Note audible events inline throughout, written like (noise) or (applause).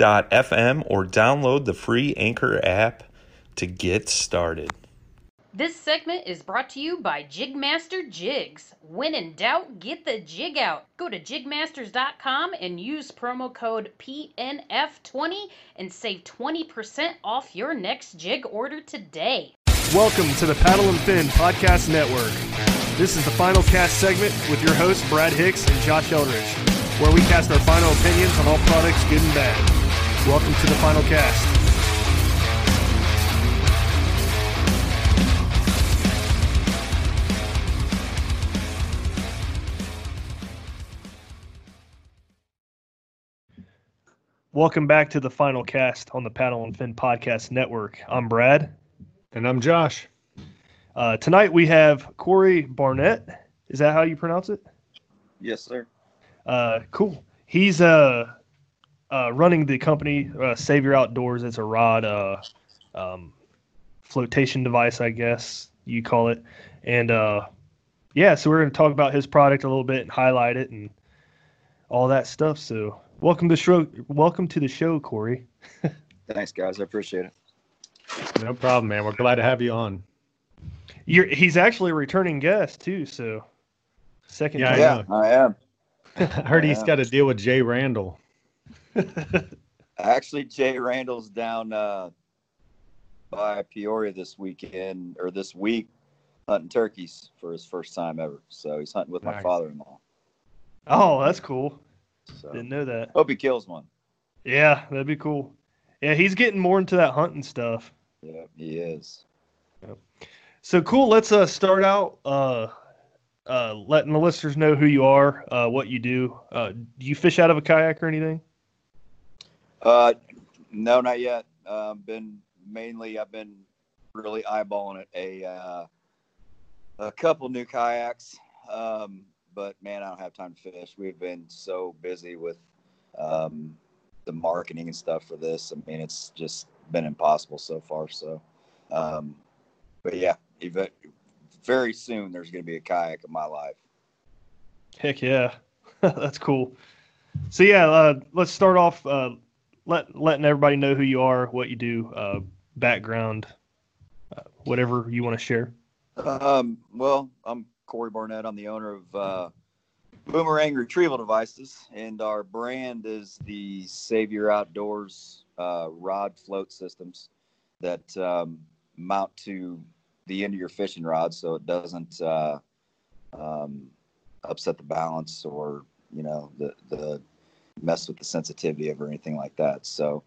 anchor.fm or download the free Anchor app to get started. This segment is brought to you by Jigmaster Jigs. When in doubt, get the jig out. Go to jigmasters.com and use promo code PNF20 and save 20% off your next jig order today. Welcome to the Paddle and Fin Podcast Network. This is the final cast segment with your hosts, Brad Hicks and Josh Eldridge, where we cast our final opinions on all products, good and bad. Welcome to the final cast. Welcome back to the final cast on the Paddle and Fin Podcast Network. I'm Brad. And I'm Josh. Uh, tonight we have Cory Barnett. Is that how you pronounce it? Yes, sir. Uh, cool. He's uh, uh, running the company uh, Savur Outdoors. It's a rod uh, um, flotation device, I guess you call it. And uh, yeah, so we're going to talk about his product a little bit and highlight it and all that stuff. So welcome to the show. Welcome to the show, Cory. (laughs) Thanks, guys. I appreciate it. No problem, man. We're glad to have you on. You're, he's actually a returning guest too, so second Yeah, I time. Yeah, I am. (laughs) I heard he's Yeah. got to deal with Jay Randall. (laughs) Actually, Jay Randall's down uh, by Peoria this weekend or this week hunting turkeys for his first time ever. So he's hunting with my father-in-law. Oh, that's cool. So Didn't know that. hope he kills one. Yeah, that'd be cool. Yeah, he's getting more into that hunting stuff. Yeah, he is. So cool. Let's uh, start out uh, uh, letting the listeners know who you are, uh, what you do. Uh, do you fish out of a kayak or anything? Uh, no, not yet. Uh, been mainly I've been really eyeballing it. A uh, a couple new kayaks, um, but man, I don't have time to fish. We've been so busy with um, the marketing and stuff for this. I mean, it's just been impossible so far. So, um, but yeah, very soon there's going to be a kayak in my life. Heck yeah, (laughs) that's cool. So yeah, uh, let's start off uh, let letting everybody know who you are, what you do, uh, background, uh, whatever you want to share. Um, well, I'm Cory Barnett. I'm the owner of uh, Boomerang Retrieval Devices, and our brand is the Savur Outdoors uh, rod float systems that um, mount to the end of your fishing rod, so it doesn't uh, um, upset the balance or you know the the mess with the sensitivity of or anything like that. So,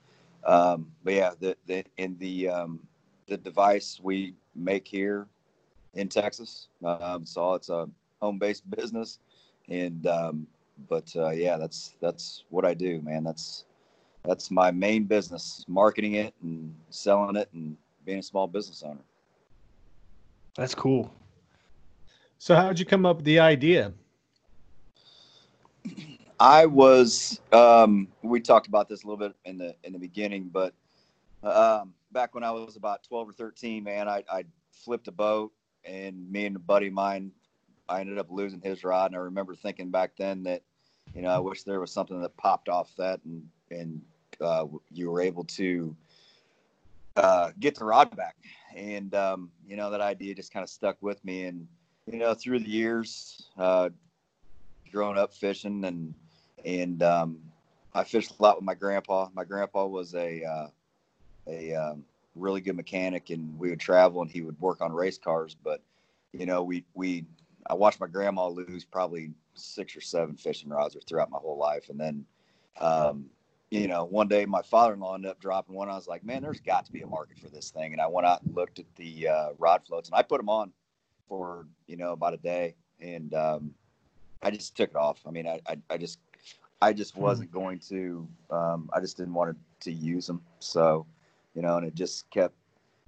um, but yeah, the the in the um, the device we make here in Texas. Um, so it's a home-based business, and um, but uh, yeah, that's that's what I do, man. That's that's my main business: marketing it and selling it, and being a small business owner. That's cool. So, how'd you come up with the idea? (clears throat) I was. Um, we talked about this a little bit in the in the beginning, but Um, back when I was about 12 or 13, man, I, I flipped a boat and me and a buddy of mine, I ended up losing his rod. And I remember thinking back then that, you know, I wish there was something that popped off that and, and uh, you were able to uh, get the rod back. And, um, you know, that idea just kind of stuck with me. And, you know, through the years, uh, growing up fishing and, and um, I fished a lot with my grandpa. My grandpa was a, uh, a um, really good mechanic and we would travel and he would work on race cars. But, you know, we, we, I watched my grandma lose probably six or seven fishing rods throughout my whole life. And then, um, you know, one day my father-in-law ended up dropping one. I was like, man, there's got to be a market for this thing. And I went out and looked at the uh, rod floats and I put them on for, you know, about a day. And um, I just took it off. I mean, I, I, I just, I just hmm. wasn't going to, um, I just didn't want to, to use them. So, you know, and it just kept,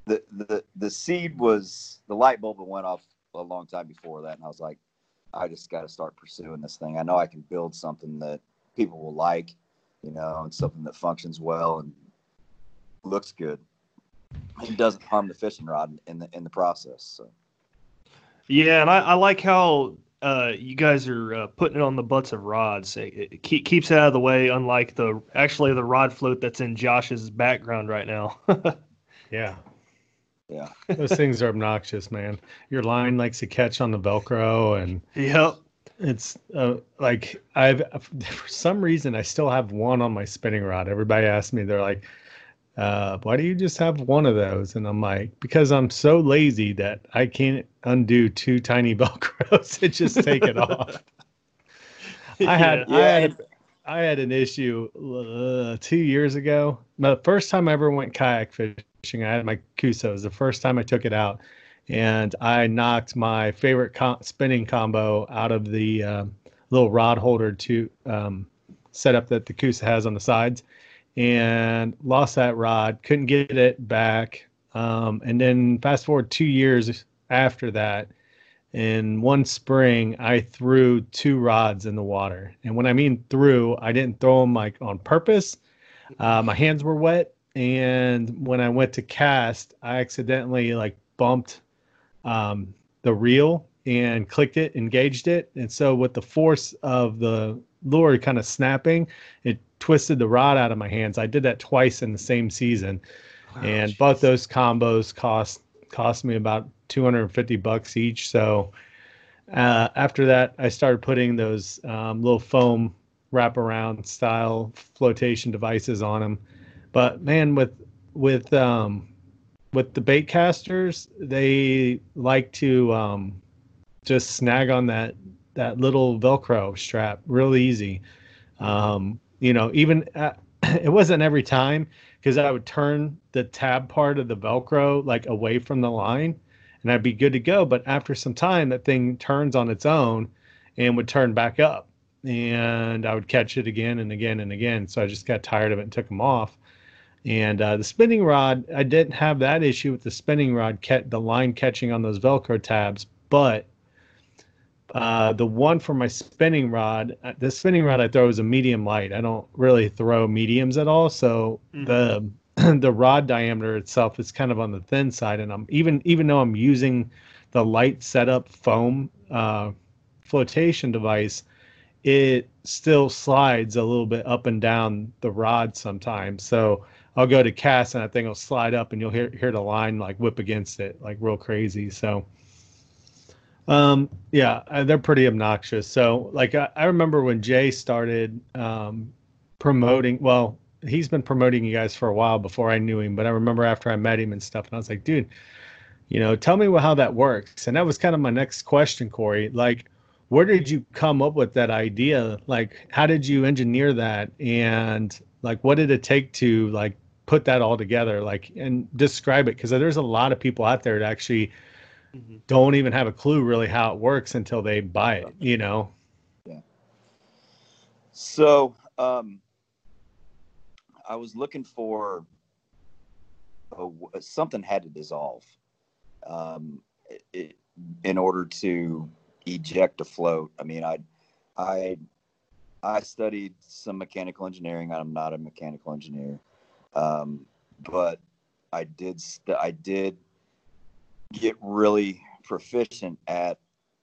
the, the, the seed was, the light bulb that went off a long time before that. And I was like, I just got to start pursuing this thing. I know I can build something that people will like you know, and something that functions well and looks good. It doesn't harm the fishing rod in the in the process. So. Yeah, and I, I like how uh, you guys are uh, putting it on the butts of rods. It, it keep, keeps it out of the way, unlike the actually the rod float that's in Josh's background right now. (laughs) yeah. Yeah. (laughs) Those things are obnoxious, man. Your line likes to catch on the Velcro and Yep. It's uh, like I've for some reason I still have one on my spinning rod. Everybody asks me, they're like, uh, "Why do you just have one of those?" And I'm like, "Because I'm so lazy that I can't undo two tiny (laughs) Velcros and just take it off." (laughs) I had, yeah. I had, I had an issue uh, two years ago. The first time I ever went kayak fishing, I had my Coosa. It was the first time I took it out and I knocked my favorite com- spinning combo out of the uh, little rod holder to um, setup that the Coosa has on the sides, and lost that rod. Couldn't get it back. Um, and then fast forward two years after that, in one spring, I threw two rods in the water. And when I mean threw, I didn't throw them like on purpose. Uh, my hands were wet, and when I went to cast, I accidentally like bumped um, the reel and clicked it, engaged it. And so, with the force of the lure kind of snapping, it twisted the rod out of my hands. I did that twice in the same season. Wow, and geez. both those combos cost cost me about 250 bucks each. So, uh, after that, I started putting those um, little foam wraparound style flotation devices on them. But man, with with um, with the bait casters, they like to um, just snag on that that little Velcro strap real easy. Um, you know, even at, (clears throat) it wasn't every time because I would turn the tab part of the Velcro like away from the line, and I'd be good to go. But after some time, that thing turns on its own and would turn back up, and I would catch it again and again and again. So I just got tired of it and took them off. And uh, the spinning rod, I didn't have that issue with the spinning rod, the line catching on those Velcro tabs, but uh, the one for my spinning rod, uh, the spinning rod I throw is a medium light. I don't really throw mediums at all, so mm-hmm. the (clears throat) the rod diameter itself is kind of on the thin side, and I'm even even though I'm using the light setup foam uh, flotation device, it still slides a little bit up and down the rod sometimes. So I'll go to cast and that thing will slide up and you'll hear hear the line like whip against it like real crazy. So um yeah, uh, they're pretty obnoxious. So like I, I remember when Jay started um promoting well, he's been promoting you guys for a while before I knew him, but I remember after I met him and stuff and I was like, dude, you know, tell me how that works. And that was kind of my next question, Cory. Like where did you come up with that idea? Like how did you engineer that and like what did it take to like put that all together like and describe it because there's a lot of people out there that actually mm-hmm. don't even have a clue really how it works until they buy it you know? Yeah. So um i was looking for a, something had to dissolve um it, in order to eject a float. I mean i i i studied some mechanical engineering. I'm not a mechanical engineer. Um, but I did st- I did get really proficient at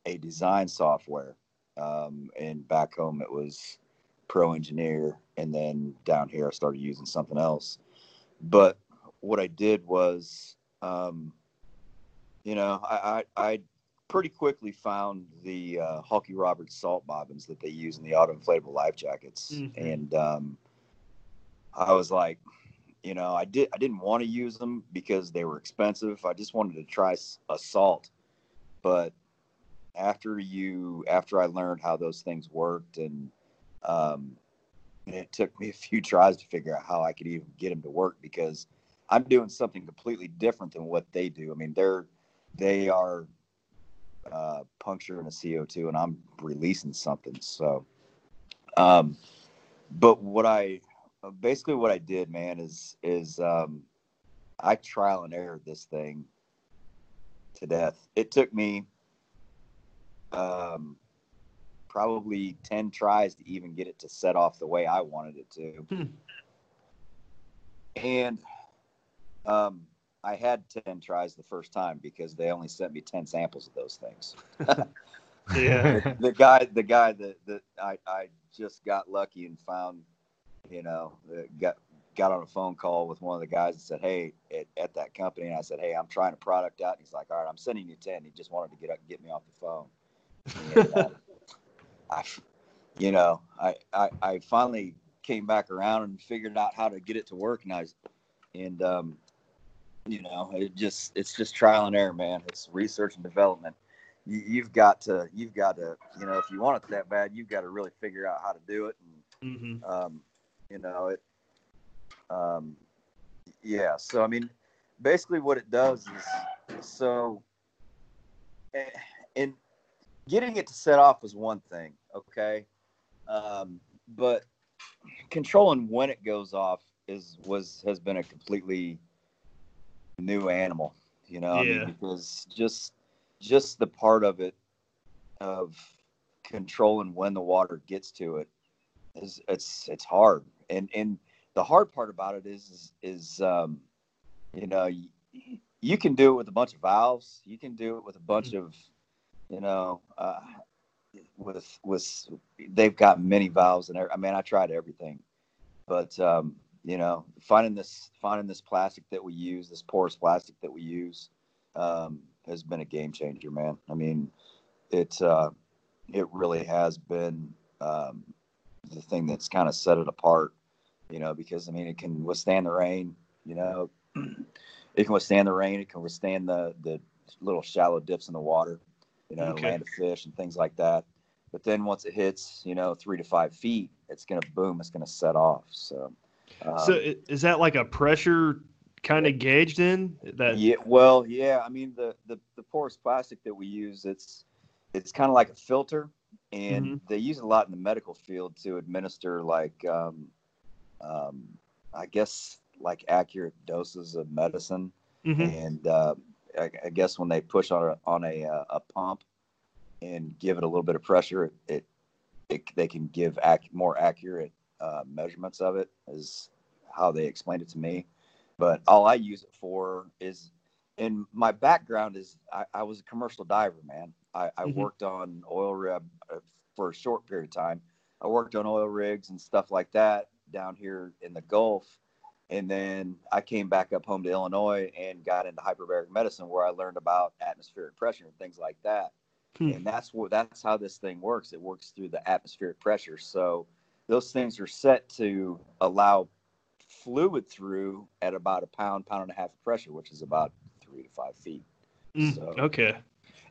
a design software. Um, and back home it was Pro Engineer, and then down here I started using something else. But what I did was, um, you know, I, I, I pretty quickly found the uh, Halkey-Roberts salt bobbins that they use in the auto inflatable life jackets, Mhm. and um, I was like, you know, I did I didn't want to use them because they were expensive. I just wanted to try a salt, but after you after I learned how those things worked and um, it took me a few tries to figure out how I could even get them to work because I'm doing something completely different than what they do. I mean, they're they are uh, puncturing a CO2 and I'm releasing something. So, um, but what I basically what I did, man, is is um, I trial and error this thing to death. It took me um, probably 10 tries to even get it to set off the way I wanted it to. Hmm. And um, I had 10 tries the first time because they only sent me 10 samples of those things. (laughs) Yeah. (laughs) the guy, the guy that, that I, I just got lucky and found, you know, got, got on a phone call with one of the guys and said, Hey, at, at that company. And I said, Hey, I'm trying a product out. And he's like, all right, I'm sending you 10. He just wanted to get up, and get me off the phone. And, uh, (laughs) I, you know, I, I, I finally came back around and figured out how to get it to work. And I was, and, um, you know, it just, it's just trial and error, man. It's research and development. You, you've got to, you've got to, you know, if you want it that bad, you've got to really figure out how to do it. And, hmm um, you know it um, yeah so i mean basically what it does is so eh, and getting it to set off was one thing okay? Um, but controlling when it goes off is was has been a completely new animal you know I mean, because just just the part of it of controlling when the water gets to it is it's it's hard and and the hard part about it is is, is um you know you, you can do it with a bunch of valves. You can do it with a bunch of you know uh with with they've got many valves and i mean i tried everything. But um you know finding this finding this plastic that we use this porous plastic that we use um has been a game changer man. I mean it uh it really has been um the thing that's kind of set it apart, you know, because I mean, it can withstand the rain, you know, (clears throat) it can withstand the rain, it can withstand the, the little shallow dips in the water, you know, Okay. land of fish and things like that. But then once it hits, you know, three to five feet, it's going to boom, it's going to set off. So, um, So is that like a pressure kind of gauged in that? yeah, well, yeah. I mean, the, the the porous plastic that we use, it's it's kind of like a filter, and Mhm. they use a lot in the medical field to administer like, um, um, I guess, like accurate doses of medicine. Mhm. And uh, I, I guess when they push on a on a uh, a pump and give it a little bit of pressure, it, it, they can give ac- more accurate uh, measurements of it. Is how they explained it to me. But all I use it for is, and my background is I, I was a commercial diver, man. I, I Mhm. worked on oil rig uh, for a short period of time. I worked on oil rigs and stuff like that down here in the Gulf. And then I came back up home to Illinois and got into hyperbaric medicine where I learned about atmospheric pressure and things like that. Hmm. And that's what that's how this thing works. It works through the atmospheric pressure. So those things are set to allow fluid through at about a pound, pound and a half of pressure, which is about three to five feet. Mm, So- okay,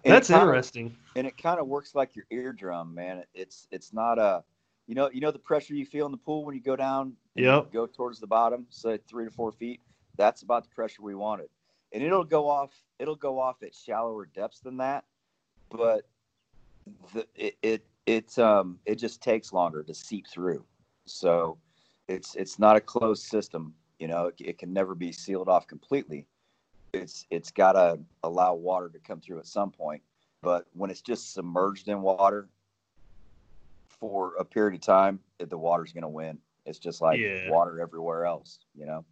that's kinda- interesting. and it kind of works like your eardrum, man. It's it's not a, you know, you know the pressure you feel in the pool when you go down, Yep. go towards the bottom, say three to four feet. That's about the pressure we wanted, and it'll go off. It'll go off at shallower depths than that, but the, it it it um it just takes longer to seep through. So it's it's not a closed system. You know, it, it can never be sealed off completely. It's it's got to allow water to come through at some point. But when it's just submerged in water for a period of time, the water's going to win. It's just like Yeah. water everywhere else, you know.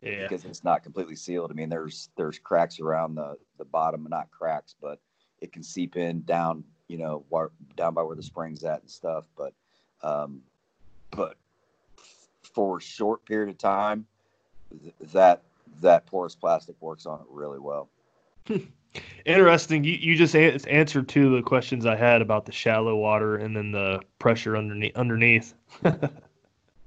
Yeah. because it's not completely sealed. I mean, there's there's cracks around the the bottom, not cracks, but it can seep in down, you know, down by where the spring's at and stuff. But um, but for a short period of time, th- that that porous plastic works on it really well. Interesting. You, you just an- answered two of the questions I had about the shallow water and then the pressure underneath. Underneath. (laughs)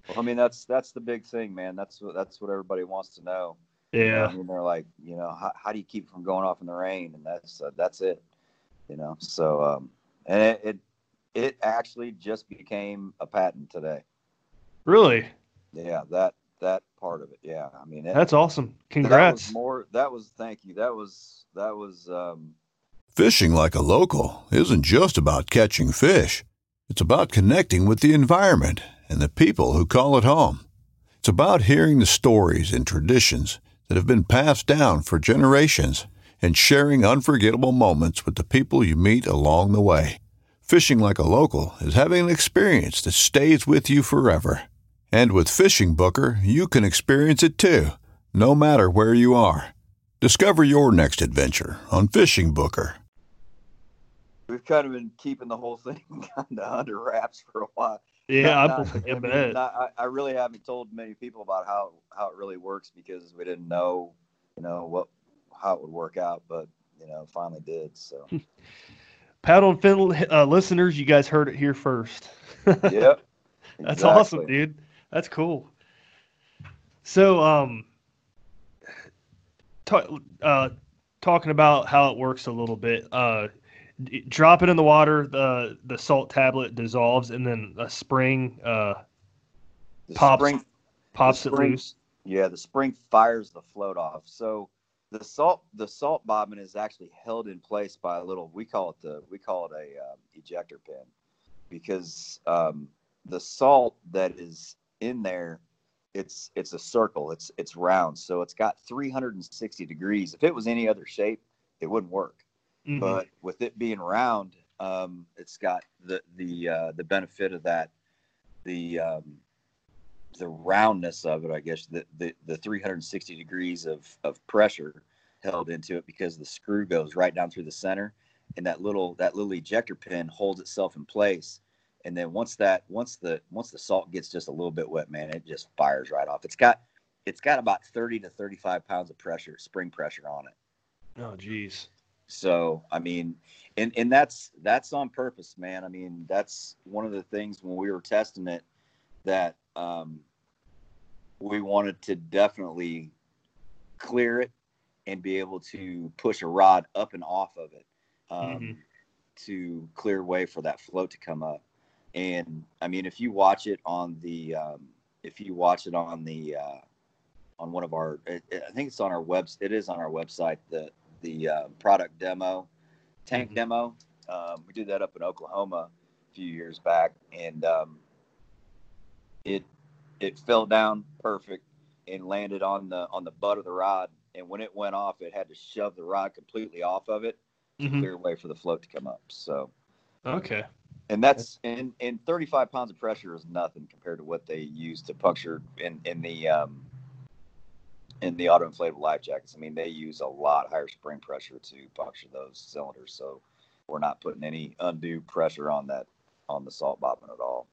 Well, I mean, that's that's the big thing, man. That's what that's what everybody wants to know. You know, yeah. Mean, they're like, you know, how, how do you keep it from going off in the rain? And that's uh, that's it. You know, so um, and it, it it actually just became a patent today. Really? Yeah, that that part of it. Yeah, I mean, it, That's awesome. That Congrats. was more. That was thank you. That was that was um, Fishing like a local isn't just about catching fish. It's about connecting with the environment and the people who call it home. It's about hearing the stories and traditions that have been passed down for generations and sharing unforgettable moments with the people you meet along the way. Fishing like a local is having an experience that stays with you forever. And with FishingBooker, you can experience it too, no matter where you are. Discover your next adventure on FishingBooker. we've kind of been keeping the whole thing (laughs) kind of under wraps for a while. yeah, I, Not- believe- I I, mean, not- I, I really haven't told many people about how how it really works because we didn't know, you know, what how it would work out, but you know, finally did. So, Paddle and Fin uh, listeners, you guys heard it here first. (laughs) yep. That's awesome, dude. That's cool. So, um, ta- uh, talking about how it works a little bit. Uh, d- drop it in the water. The the salt tablet dissolves, and then a spring uh, The pops spring- pops it loose. Yeah, the spring fires the float off. So the salt the salt bobbin is actually held in place by a little we call it the we call it a um, ejector pin because um, the salt that is in there it's it's a circle it's it's round so it's got 360 degrees if it was any other shape it wouldn't work Mhm. but with it being round, um, it's got the the uh, the benefit of that, the um, the roundness of it, I guess, the the, the 360 degrees of of pressure held into it because the screw goes right down through the center, and that little that little ejector pin holds itself in place. And then once that once the once the salt gets just a little bit wet, man, it just fires right off. It's got it's got about 30 to 35 pounds of pressure, spring pressure on it. oh, jeez. So I mean, and and that's that's on purpose, man. I mean, that's one of the things when we were testing it that um, we wanted to definitely clear it and be able to push a rod up and off of it um, Mhm. to clear way for that float to come up. And I mean, if you watch it on the um, if you watch it on the uh, on one of our, it, it- I think it's on our webs. It is on our website. The the uh, product demo, tank Mhm. demo. Um, we did that up in Oklahoma a few years back, and um, it it fell down perfect and landed on the on the butt of the rod. And when it went off, it had to shove the rod completely off of it to Mhm. clear way for the float to come up. So, Okay. And that's and and 35 pounds of pressure is nothing compared to what they use to puncture in in the um, in the auto inflatable life jackets. I mean, they use a lot higher spring pressure to puncture those cylinders. So we're not putting any undue pressure on that on the salt bobbin at all.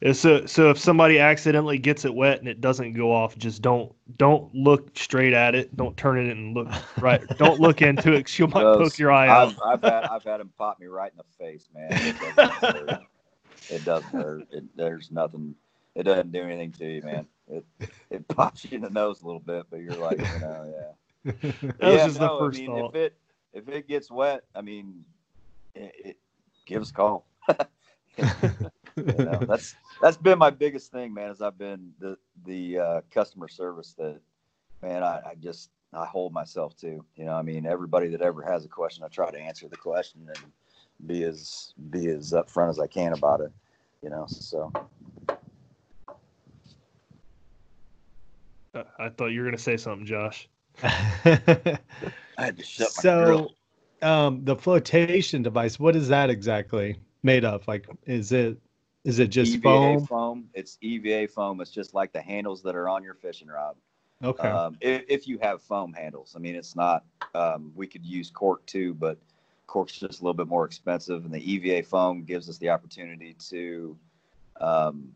Yeah, So, so if somebody accidentally gets it wet and it doesn't go off, just don't don't look straight at it. Don't turn it and look right. Don't look into it. 'cause you might poke your eye out. I've, I've had I've had them pop me right in the face, man. It doesn't hurt. It doesn't hurt. It, there's nothing. It doesn't do anything to you, man. It it pops you in the nose a little bit, but you're like, you know, yeah. (laughs) That was yeah, just the first I mean, thought. if it if it gets wet, I mean, it, it give us a call. (laughs) (laughs) (laughs) you know, that's that's been my biggest thing, man. Is I've been the the uh, customer service that, man, I, I just I hold myself to. You know, I mean, everybody that ever has a question, I try to answer the question and be as be as upfront as I can about it. You know, so Uh, I thought you were gonna say something, Josh. (laughs) I had to shut my grill. so, um, the flotation device, what is that exactly made of? Like, is it is it just EVA foam? foam. It's EVA foam. It's just like the handles that are on your fishing rod. Okay. Um, if, if you have foam handles, I mean, it's not. Um, we could use cork too, but cork's just a little bit more expensive, and the EVA foam gives us the opportunity to um,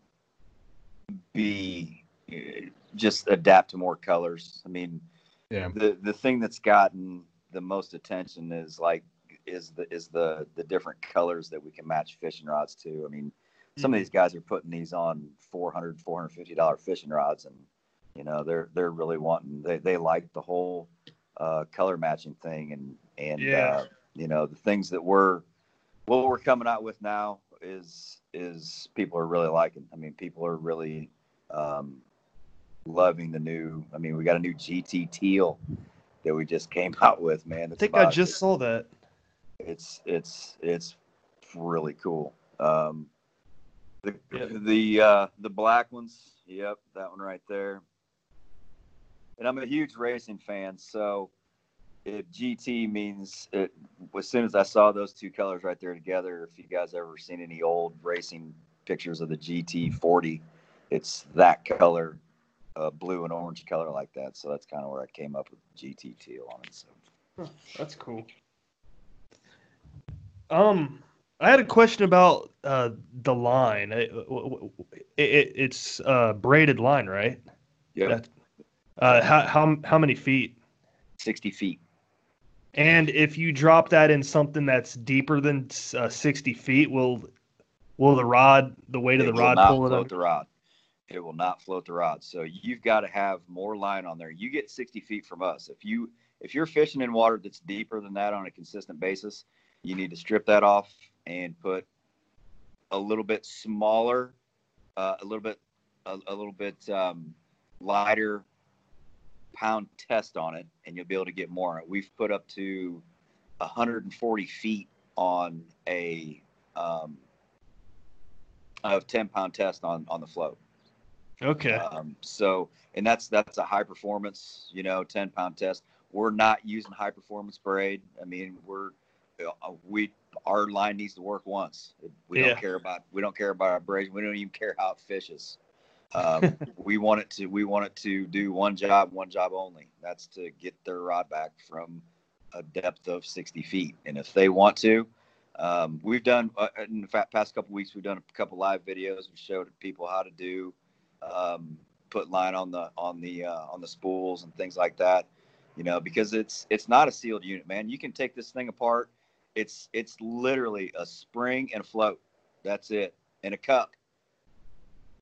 be uh, just adapt to more colors. I mean, yeah. the the thing that's gotten the most attention is like is the is the the different colors that we can match fishing rods to. I mean, some of these guys are putting these on 400 450 dollar fishing rods and you know they're they're really wanting they, they like the whole uh, color matching thing and and Yeah. uh, you know the things that we're what we're coming out with now is is people are really liking i mean people are really um, loving the new i mean we got a new gt teal that we just came out with man I think I about- just saw that. it's it's it's really cool. Um, the Yep. the uh, the black ones, yep, that one right there. And I'm a huge racing fan, so if GT means it, as soon as I saw those two colors right there together, if you guys ever seen any old racing pictures of the GT40, it's that color, uh, blue and orange color like that. So that's kind of where I came up with GT teal on it. So. That's cool. Um, I had a question about uh the line. It, it, it's uh braided line, right? Yeah, Uh, how how how many feet? 60 feet. And if you drop that in something that's deeper than uh, sixty feet, will will the rod, the weight of the rod, pull it float up? the rod. It will not float the rod. So you've got to have more line on there. You get 60 feet from us. If you if you're fishing in water that's deeper than that on a consistent basis, you need to strip that off and put a little bit smaller, uh, a little bit a, a little bit um, lighter pound test on it, and you'll be able to get more on it. We've put up to 140 feet on a um, of 10 pound test on on the float. Okay. Um, so, and that's that's a high performance, you know, 10 pound test. We're not using high performance braid. I mean, we're we our line needs to work once. We Yeah. don't care about we don't care about our braid. We don't even care how it fishes. Um, (laughs) we want it to we want it to do one job, one job only. That's to get their rod back from a depth of 60 feet. And if they want to, um, we've done uh, in the past couple weeks we've done a couple live videos. We showed people how to do um, put line on the on the uh, on the spools and things like that. You know, because it's it's not a sealed unit, man. You can take this thing apart. It's it's literally a spring and a float. That's it, and a cup.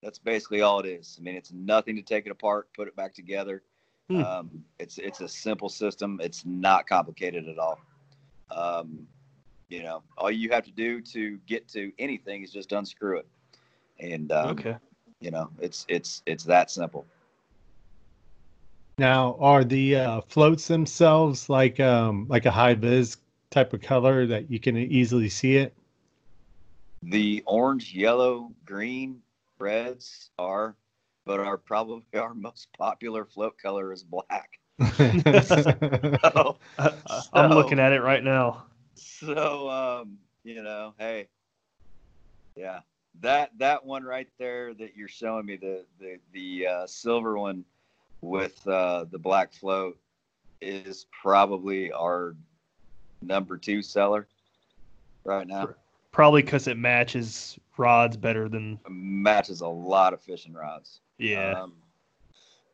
That's basically all it is. I mean, it's nothing to take it apart, put it back together. Hmm. Um, it's it's a simple system. It's not complicated at all. Um, you know, all you have to do to get to anything is just unscrew it, and um, okay. you know, it's it's it's that simple. Now, are the uh, floats themselves like um like a high vis type of color that you can easily see it? The orange, yellow, green, reds are, but our probably (laughs) our most popular float color is black. (laughs) So, I, (laughs) I'm looking at it right now. so um, you know, hey, yeah, that that one right there that you're showing me the the the uh, silver one with uh, the black float is probably our number two seller right now. Probably because it matches rods better than Matches a lot of fishing rods. yeah. Um,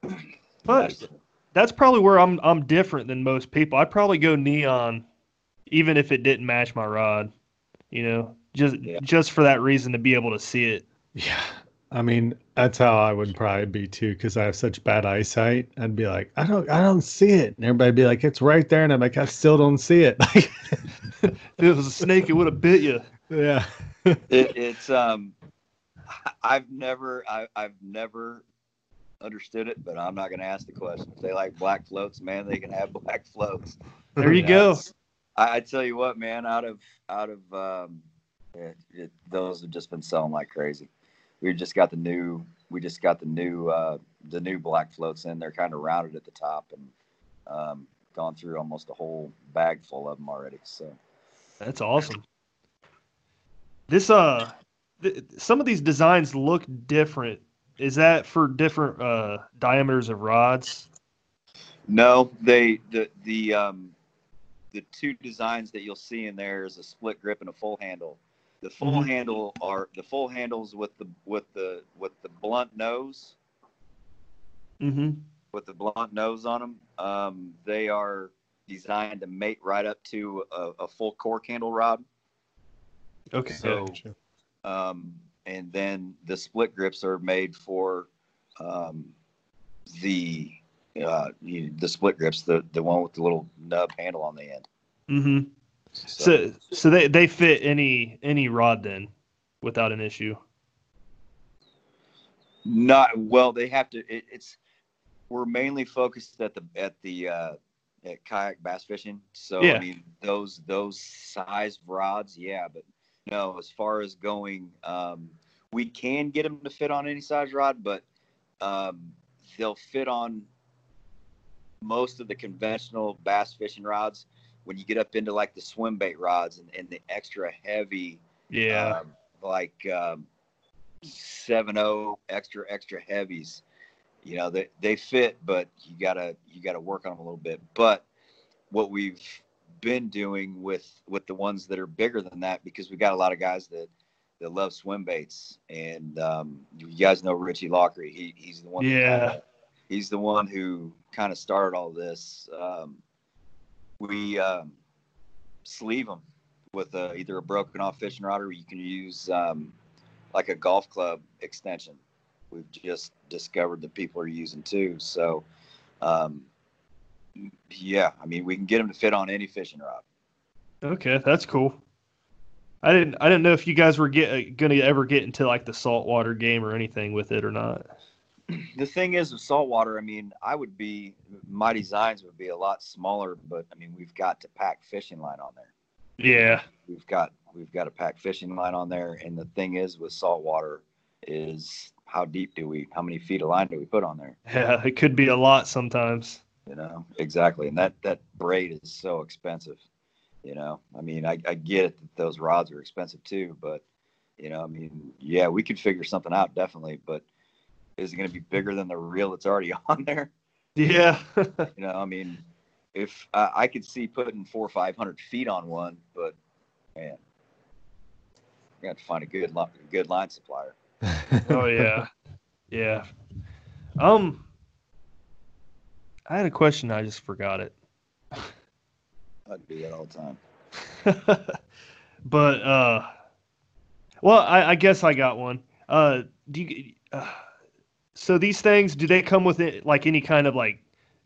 (clears throat) but that's probably where I'm I'm different than most people. I'd probably go neon, even if it didn't match my rod. You know, just Yeah. just for that reason to be able to see it. Yeah. I mean, that's how I would probably be too, because I have such bad eyesight. I'd be like, I don't, I don't see it, and everybody'd be like, it's right there, and I'm like, I still don't see it. (laughs) Like, If it was a snake, it would have bit you. yeah, it, (laughs) it's um i've never I, i've never understood it but i'm not going to ask the question if they like black floats man they can have (laughs) black floats There you Yeah, go. I, I tell you what man out of out of um it, it, those have just been selling like crazy we just got the new we just got the new uh the new black floats in they're kind of rounded at the top and um gone through almost a whole bag full of them already so That's awesome. This uh, th- some of these designs look different. Is that for different uh diameters of rods? No, they the the um the two designs that you'll see in there is a split grip and a full handle. The full Mhm. handle are the full handles with the with the with the blunt nose Mm-hmm. with the blunt nose on them. Um, they are designed to mate right up to a, a full cork handle rod. Okay. So- Gotcha. Um, and then the split grips are made for um, the uh, you, the split grips, the the one with the little nub handle on the end. mm-hmm. So so they they fit any any rod then without an issue. Not well. They have to. It, it's we're mainly focused at the at the uh, at kayak bass fishing. So Yeah. I mean those those size rods, yeah. But no, as far as going, um, we can get them to fit on any size rod, but um, they'll fit on most of the conventional bass fishing rods. When you get up into like the swim bait rods and, and the extra heavy Yeah. um, like um, 7.0 extra extra heavies you know they, they fit but you gotta you gotta work on them a little bit but what we've been doing with with the ones that are bigger than that because we got a lot of guys that that love swim baits and um, you guys know richie lockery he, he's the one Yeah. kinda- he's the one who kind of started all this um, we um, sleeve them with a, either a broken off fishing rod or you can use um, like a golf club extension. We've just discovered that people are using too. So, um, yeah, I mean, we can get them to fit on any fishing rod. Okay, that's cool. I didn't I didn't know if you guys were get gonna ever get into like the saltwater game or anything with it or not. The thing is with saltwater, I mean, I would be, my designs would be a lot smaller, but I mean, we've got to pack fishing line on there. Yeah. we've got we've got a pack fishing line on there and the thing is with saltwater is how deep do we how many feet of line do we put on there Yeah, it could be a lot sometimes. you know exactly and that that braid is so expensive you know i mean i, I get it that those rods are expensive too but you know i mean yeah we could figure something out definitely but is it going to be bigger than the reel that's already (laughs) on there Yeah. (laughs) you know i mean if uh, i could see putting four or five hundred feet on one but man you got to find a good li- good line supplier (laughs) oh yeah. Yeah. Um I had a question, I just forgot it. I'd do that all the time but uh well, I, I guess I got one. Uh do you uh, so these things do they come with it like any kind of like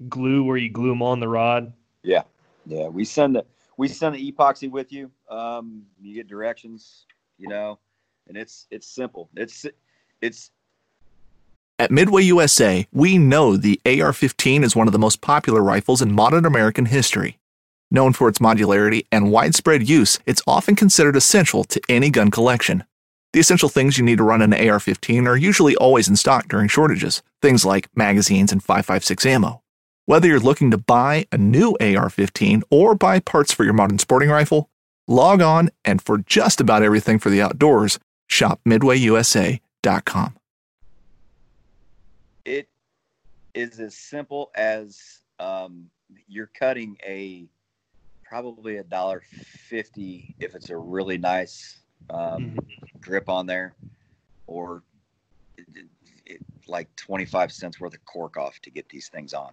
glue where you glue them on the rod? Yeah, yeah. we send the we send the epoxy with you. Um, you get directions, you know, and it's it's simple. It's it's At Midway USA, we know the AR 15 is one of the most popular rifles in modern American history. Known for its modularity and widespread use, it's often considered essential to any gun collection. The essential things you need to run an AR 15 are usually always in stock during shortages, things like magazines and 5.56 ammo. Whether you're looking to buy a new AR 15 or buy parts for your modern sporting rifle, log on and for just about everything for the outdoors, shop midwayusa.com. it is as simple as um, you're cutting a probably a dollar fifty if it's a really nice um, grip on there, or it, it- like twenty five cents worth of cork off to get these things on.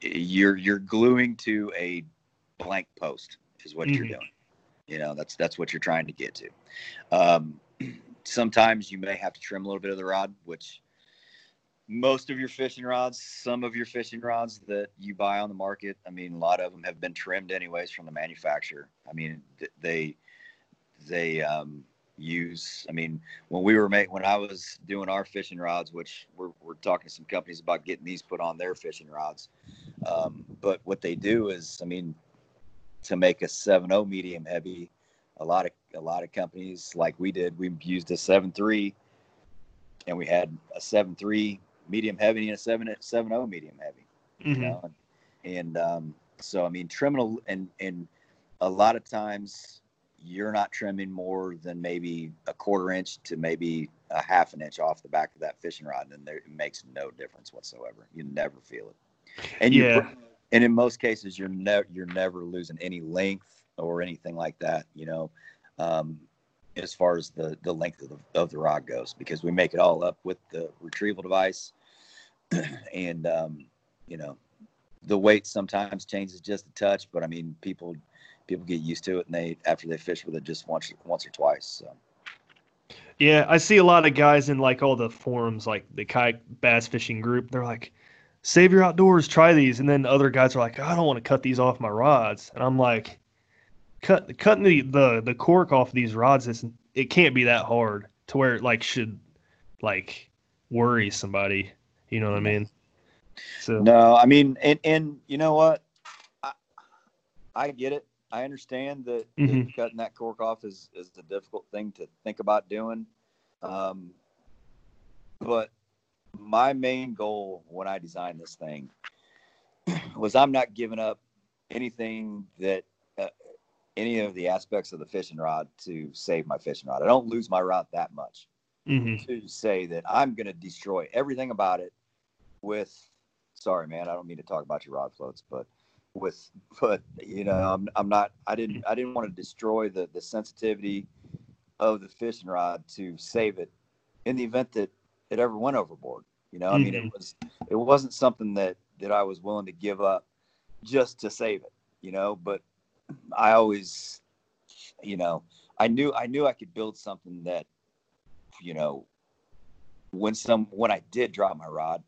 You're you're gluing to a blank post is what you're Mhm. doing. You know that's that's what you're trying to get to. Um, (clears throat) sometimes you may have to trim a little bit of the rod, which most of your fishing rods, some of your fishing rods that you buy on the market, I mean, a lot of them have been trimmed anyways from the manufacturer. I mean, they they um, use. I mean, when we were making, when I was doing our fishing rods, which we're we're talking to some companies about getting these put on their fishing rods. Um, but what they do is, I mean, to make a 7.0 medium heavy, a lot of a lot of companies like we did, we used a 7.3 and we had a 7.3 medium heavy and a 7 7.0 medium heavy you Mhm. know and, and um, so i mean trimming and and a lot of times you're not trimming more than maybe a quarter inch to maybe a half an inch off the back of that fishing rod and there, it makes no difference whatsoever you never feel it and you Yeah. and in most cases, you're never you're never losing any length or anything like that. You know, um, as far as the the length of the of the rod goes, because we make it all up with the retrieval device, (clears throat) and um, you know, the weight sometimes changes just a touch, but I mean, people people get used to it, and they after they fish with it just once once or twice. So. Yeah, I see a lot of guys in like all the forums, like the kayak bass fishing group. They're like, "Savur Outdoors, try these," and then other guys are like, "I don't want to cut these off my rods," and I'm like, "Cut cutting the the the cork off these rods is it can't be that hard to where it like should like worry somebody." You know what I mean? So no, I mean, and and you know what, I I get it. I understand that, mm-hmm. that, cutting that cork off is is a difficult thing to think about doing. Um, but my main goal when I designed this thing (clears throat) was I'm not giving up anything that uh, any of the aspects of the fishing rod to save my fishing rod. I don't lose my rod that much mm-hmm. to say that I'm going to destroy everything about it with. Sorry, man, I don't mean to talk about your rod floats, but with (laughs) but you know I'm, I'm not i didn't i didn't want to destroy the the sensitivity of the fishing rod to save it in the event that it ever went overboard you know? I mean it mm-hmm. was it wasn't something that that i was willing to give up just to save it you know? But i always you know i knew i knew i could build something that you know when some when i did drop my rod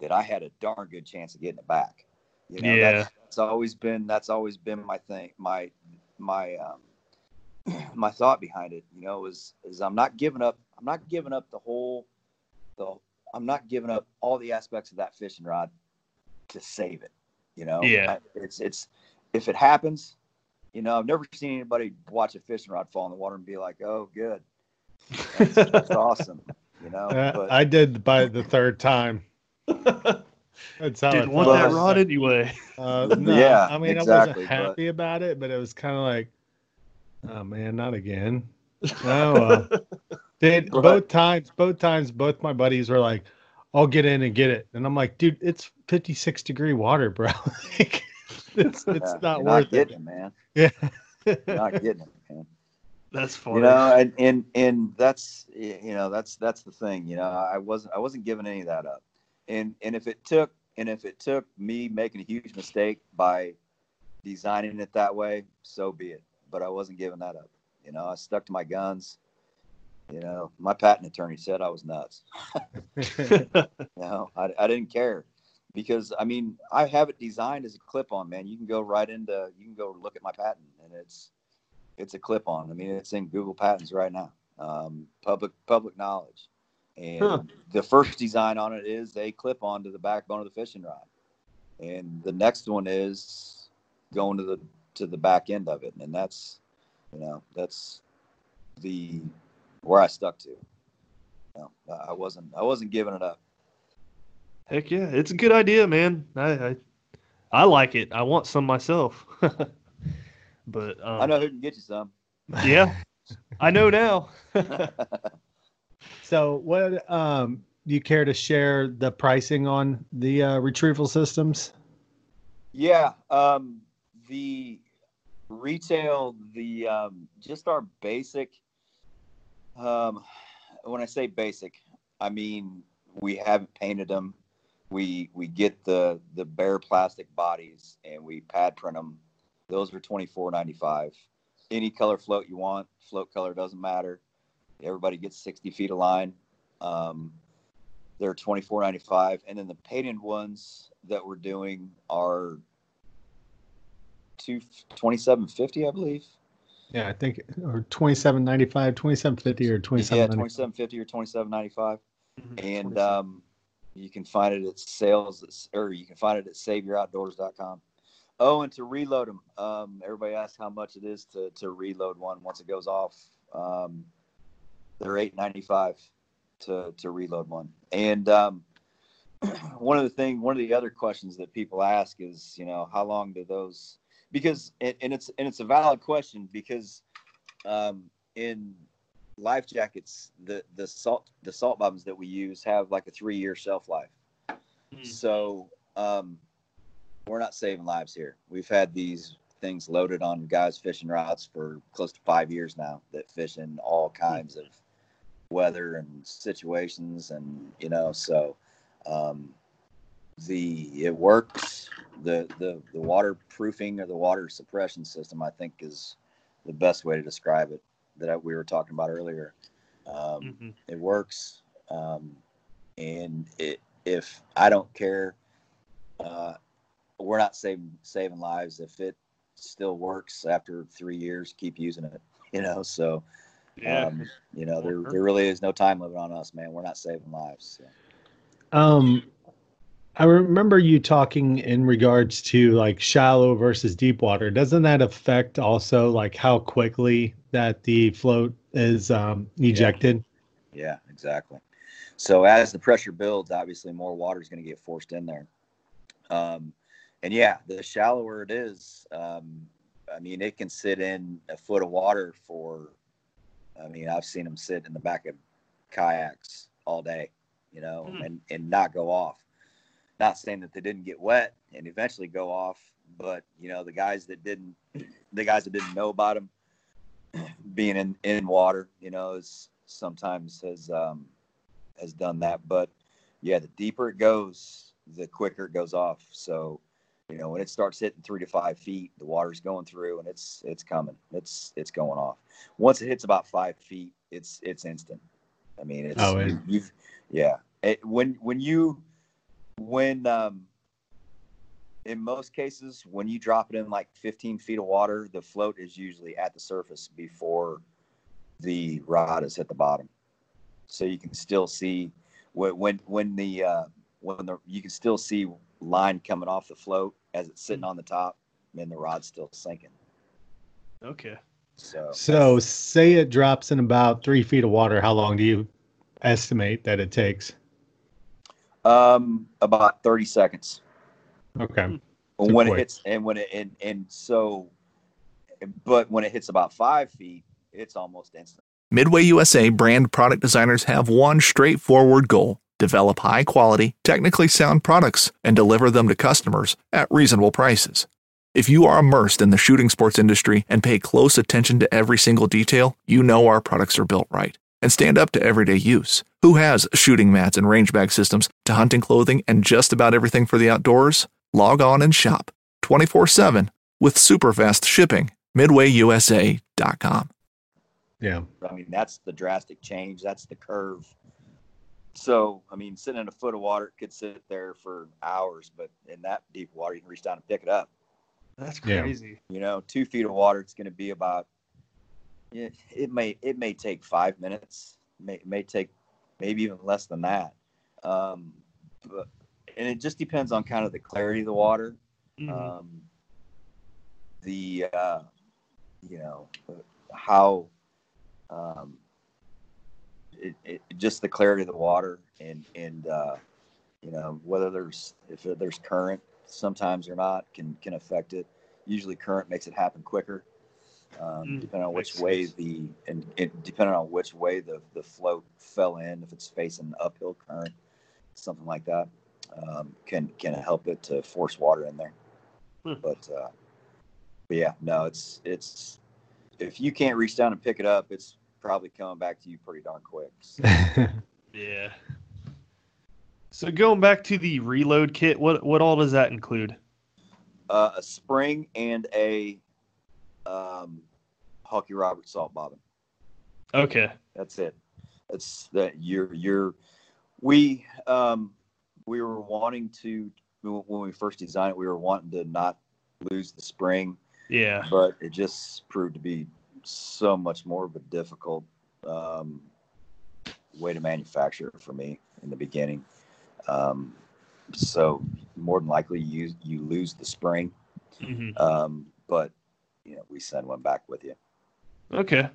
that i had a darn good chance of getting it back you know, yeah. That's, that's, always been that's always been my thing. My my um, (clears throat) my thought behind it, you know, is is I'm not giving up. I'm not giving up the whole. The I'm not giving up all the aspects of that fishing rod to save it. You know, yeah. I, it's it's if it happens, you know, I've never seen anybody watch a fishing rod fall in the water and be like, "Oh, good, that's, that's (laughs) awesome." You know, uh, but, I did by the third time. (laughs) That's how Didn't want that rod anyway. Uh, (laughs) no, yeah, I mean, exactly, I wasn't happy but... about it, but it was kind of like, oh man, not again. (laughs) Oh, well. Did both times, both times, both my buddies were like, "I'll get in and get it," and I'm like, "Dude, it's 56 degree water, bro. (laughs) like, it's it's yeah, not worth not getting it. it, man. Yeah, not getting it, man. That's funny. You know, and, and and that's you know that's that's the thing. You know, I wasn't I wasn't giving any of that up and and if it took and if it took me making a huge mistake by designing it that way, so be it. But I wasn't giving that up. You know, I stuck to my guns. You know, my patent attorney said I was nuts. (laughs) you know, I, I didn't care because I mean, I have it designed as a clip on, man. You can go right into, you can go look at my patent and it's, it's a clip on. I mean, it's in Google patents right now. Um, public, public knowledge. And huh. the first design on it is a clip on to the backbone of the fishing rod. And the next one is going to the to the back end of it. And that's you know, that's the where I stuck to. You know, I wasn't I wasn't giving it up. Heck yeah, it's a good idea, man. I I, I like it. I want some myself. (laughs) but um, I know who can get you some. Yeah, (laughs) I know now. (laughs) So, what um, do you care to share the pricing on the uh, retrieval systems? Yeah, um, the retail, the um, just our basic. Um, when I say basic, I mean we haven't painted them. We we get the the bare plastic bodies and we pad print them. Those are twenty four ninety five. Any color float you want, float color doesn't matter. Everybody gets 60 feet of line. Um, they're 24.95, and then the painted ones that we're doing are two 27.50, I believe. Yeah, I think or 27.95, 27.50 or 27. Yeah, 27.50 or 27.95, mm-hmm. and um, you can find it at sales or you can find it at savuroutdoors.com. Oh, and to reload them, um, everybody asks how much it is to to reload one once it goes off. Um, they're eight ninety five to to reload one. And um, (clears throat) one of the thing, one of the other questions that people ask is, you know, how long do those? Because and, and it's and it's a valid question because um, in life jackets, the the salt the salt bobbins that we use have like a three year shelf life. Mm. So um, we're not saving lives here. We've had these things loaded on guys fishing routes for close to five years now that fish in all kinds of weather and situations, and you know, so um, the it works. The the the waterproofing or the water suppression system, I think, is the best way to describe it that we were talking about earlier. Um, Mhm. It works, um, and it, if I don't care, uh, we're not saving saving lives. If it still works after three years, keep using it. (laughs) You know, so Yeah. um, you know there there really is no time limit on us, man. We're not saving lives. So. Um, I remember you talking in regards to like shallow versus deep water. Doesn't that affect also like how quickly that the float is um, ejected? Yeah, exactly. So as the pressure builds, obviously more water is going to get forced in there. Um, and yeah, the shallower it is, um, I mean, it can sit in a foot of water for. I mean, I've seen them sit in the back of kayaks all day, you know, Hmm. and and not go off. Not saying that they didn't get wet and eventually go off, but you know, the guys that didn't, the guys that didn't know about them (clears throat) being in in water, you know, is sometimes has um, has done that. But yeah, the deeper it goes, the quicker it goes off. So you know, when it starts hitting three to five feet, the water's going through and it's it's coming. It's it's going off. Once it hits about five feet, it's it's instant. I mean, it's Oh, it- you've yeah. It, when when you when um in most cases when you drop it in like 15 feet of water the float is usually at the surface before the rod is hit the bottom so you can still see when when when the uh when the you can still see line coming off the float as it's sitting on the top and the rod's still sinking Okay. so So, say it drops in about three feet of water. How long do you estimate that it takes? um about 30 seconds Okay. But So when it hits and when it and, and so but when it hits about five feet it's almost instant Midway USA brand product designers have one straightforward goal develop high quality, technically sound products and deliver them to customers at reasonable prices. If you are immersed in the shooting sports industry and pay close attention to every single detail, you know our products are built right and stand up to everyday use. Who has shooting mats and range bag systems to hunting clothing and just about everything for the outdoors? Log on and shop 24 7 with super fast shipping. MidwayUSA.com. Yeah. I mean, that's the drastic change. That's the curve. So, I mean, sitting in a foot of water it could sit there for hours, but in that deep water, you can reach down and pick it up. That's Yeah. crazy. You know, two feet of water, it's going to be about. It, it may it may take five minutes. May it may take maybe even less than that. Um, but and it just depends on kind of the clarity of the water. Mhm. um, the uh, you know how um, it, it just the clarity of the water and and uh, you know whether there's if there's current sometimes or not can can affect it. Usually current makes it happen quicker, um, Mm, depending on which way sense. the and it, depending on which way the the float fell in. If it's facing uphill current, something like that um, can can help it to force water in there. Hmm. But uh, but yeah, no, it's it's if you can't reach down and pick it up, it's probably coming back to you pretty darn quick. So, (laughs) Yeah. So going back to the reload kit, what what all does that include? uh, a spring and a um, Halkey-Roberts salt bobbin. Okay. That's it. That's that you're you're we um we were wanting to when we first designed it, we were wanting to not lose the spring, Yeah. but it just proved to be so much more of a difficult um, way to manufacture for me in the beginning. Um, so more than likely you you lose the spring, hmm um, but you know we send one back with you. Okay.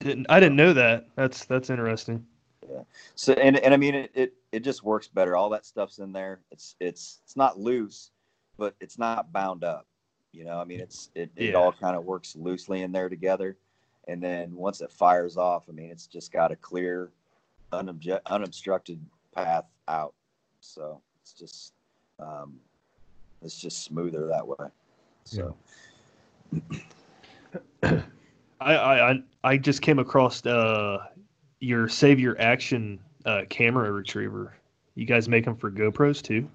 Didn't I didn't know that. That's that's interesting. Yeah. So and and I mean it, it it just works better. All that stuff's in there. It's it's it's not loose, but it's not bound up. You know, I mean it's it, it Yeah. all kind of works loosely in there together. And then once it fires off, I mean it's just got a clear, unobje- unobstructed path out. So it's just um, it's just smoother that way. So I I I- I just came across uh your Savur Action uh, camera retriever. You guys make them for GoPros too?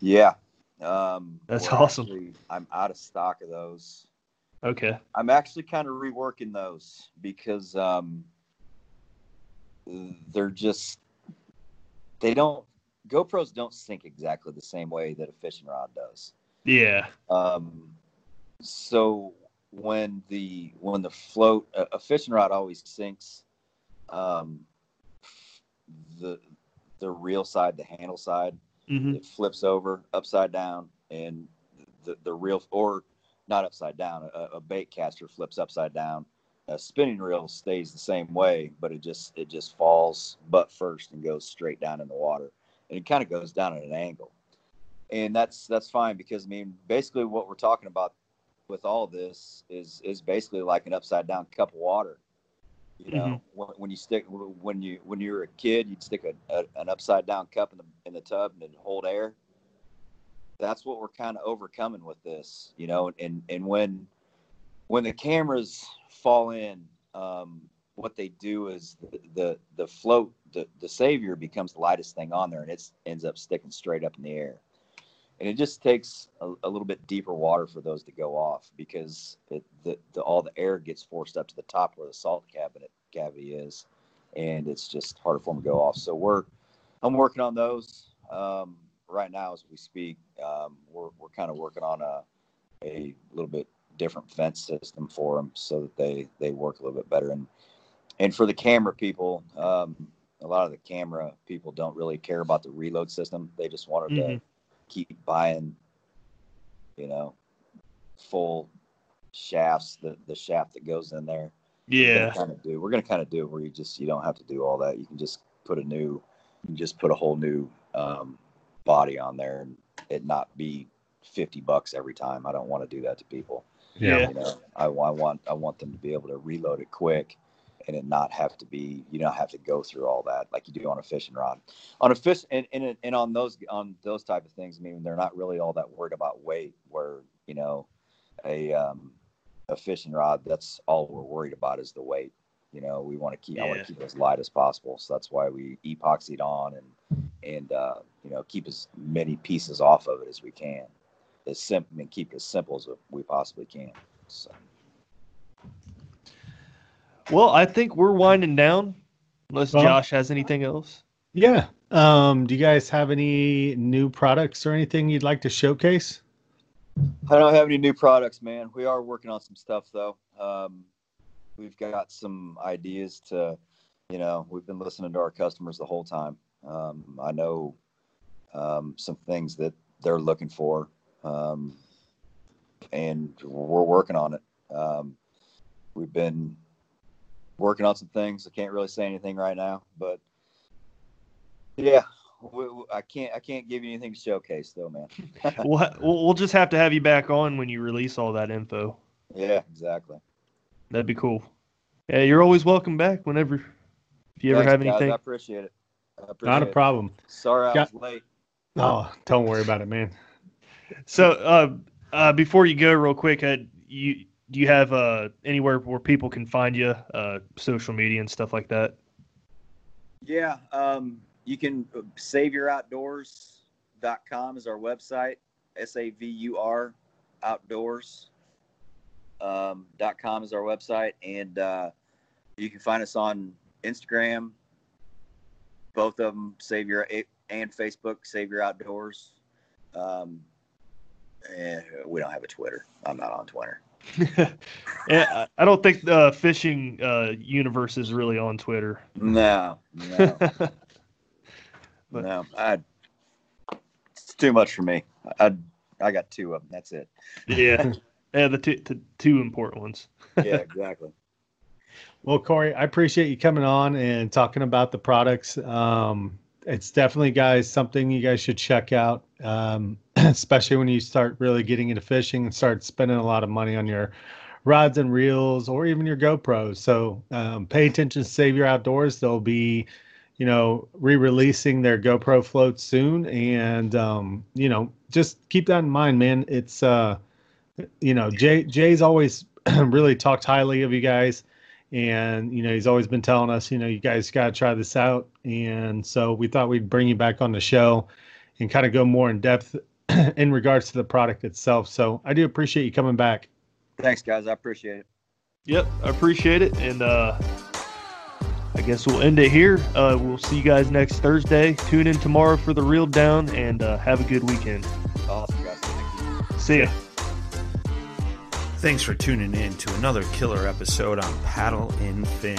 yeah, um, That's awesome. actually- I'm out of stock of those. Okay. I'm actually kind of reworking those because um, they're just they don't GoPros don't sync exactly the same way that a fishing rod does. Yeah. Um, so when the when the float a, a fishing rod always sinks um, the the reel side, the handle side, hmm it flips over upside down, and the the reel or not upside down. A, a bait caster flips upside down. A spinning reel stays the same way, but it just it just falls butt first and goes straight down in the water, and it kind of goes down at an angle, and that's that's fine because I mean basically what we're talking about with all this is is basically like an upside down cup of water. You know, when, when you stick when you when you were a kid, you'd stick a, a an upside down cup in the in the tub and it'd hold air. That's what we're kind of overcoming with this, you know. And and when when the cameras fall in, um, what they do is the, the the float the the Savur becomes the lightest thing on there, and it ends up sticking straight up in the air. And it just takes a, a little bit deeper water for those to go off because it, the, the all the air gets forced up to the top where the salt cabinet cavity is, and it's just harder for them to go off. So we're I'm working on those um, right now as we speak. Um, we're we're kind of working on a a little bit different fence system for them so that they they work a little bit better. And and for the camera people, um, a lot of the camera people don't really care about the reload system. They just wanted Mhm. to keep buying, you know, full shafts, the the shaft that goes in there Yeah. kind of do. We're gonna kind of do it where you just you don't have to do all that. You can just put a new, you can just put a whole new um, body on there and it not be fifty bucks every time. I don't want to do that to people. Yeah. You know, I, I want I want them to be able to reload it quick, and it not have to be you don't have to go through all that like you do on a fishing rod. On a fish and and, and on those on those type of things, I mean they're not really all that worried about weight. Where you know, a um, a fishing rod, that's all we're worried about is the weight. You know, we want to keep I want to keep it as light as possible. So that's why we epoxied on and and uh, you know keep as many pieces off of it as we can. As simple and keep it as simple as we possibly can. So Well, I think we're winding down. Unless Well- Josh has anything else. Yeah. Um, do you guys have any new products or anything you'd like to showcase? I don't have any new products, man. We are working on some stuff though. Um, we've got some ideas to, you know, we've been listening to our customers the whole time. Um, I know um, some things that they're looking for, um, and we're working on it. Um, we've been working on some things. I can't really say anything right now, but yeah, we, we- I can't. I can't give you anything to showcase though, man. (laughs) we'll, we'll we'll just have to have you back on when you release all that info. yeah, exactly. That'd be cool. Yeah, you're always welcome back whenever. If you ever Thanks, have guys. anything. I appreciate it. I appreciate Not a it. problem. Sorry I Got- was late. Oh, don't worry about it, man. So, uh, uh, before you go, real quick, uh, you do you have uh anywhere where people can find you, uh, social media and stuff like that? Yeah, um, you can uh, savuroutdoors.com is our website. S A V U R outdoors um, dot com is our website, and uh, you can find us on Instagram. Both of them, Savur and Facebook, Savur Outdoors. Um, and we don't have a Twitter. I'm not on Twitter. (laughs) yeah, I I don't think the fishing uh, universe is really on Twitter. No, no. (laughs) But- no, I. It's too much for me. I I got two of them. That's it. yeah, (laughs) yeah, the two, the two important ones. Yeah, exactly. Well, Cory, I appreciate you coming on and talking about the products. Um, it's definitely, guys, something you guys should check out, um, (clears throat) especially when you start really getting into fishing and start spending a lot of money on your rods and reels or even your GoPros. So um, pay attention to Savur Outdoors. They'll be, you know, re-releasing their GoPro floats soon, and um, you know, just keep that in mind, man. It's uh, you know, Jay Jay's always (clears throat) really talked highly of you guys, and you know he's always been telling us, you know, you guys got to try this out, and so we thought we'd bring you back on the show and kind of go more in depth (clears throat) in regards to the product itself. So I do appreciate you coming back. Thanks, guys. I appreciate it. Yep, I appreciate it, and uh, I guess we'll end it here. Uh, we'll see you guys next Thursday. Tune in tomorrow for the real down, and uh, have a good weekend. Awesome, guys. Thank you. See ya. Thanks for tuning in to another killer episode on Paddle and Fin.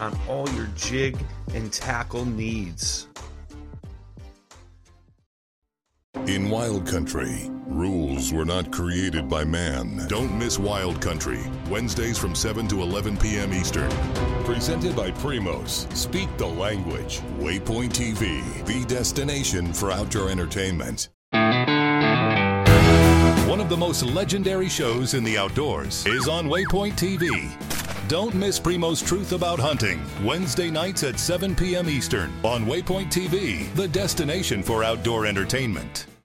on all your jig and tackle needs. In Wild Country, rules were not created by man. Don't miss Wild Country, Wednesdays from 7 to 11 p.m. Eastern. Presented by Primos. Speak the language. Waypoint TV, the destination for outdoor entertainment. One of the most legendary shows in the outdoors is on Waypoint TV. Don't miss Primo's Truth About Hunting, Wednesday nights at 7 p.m. Eastern on Waypoint TV, the destination for outdoor entertainment.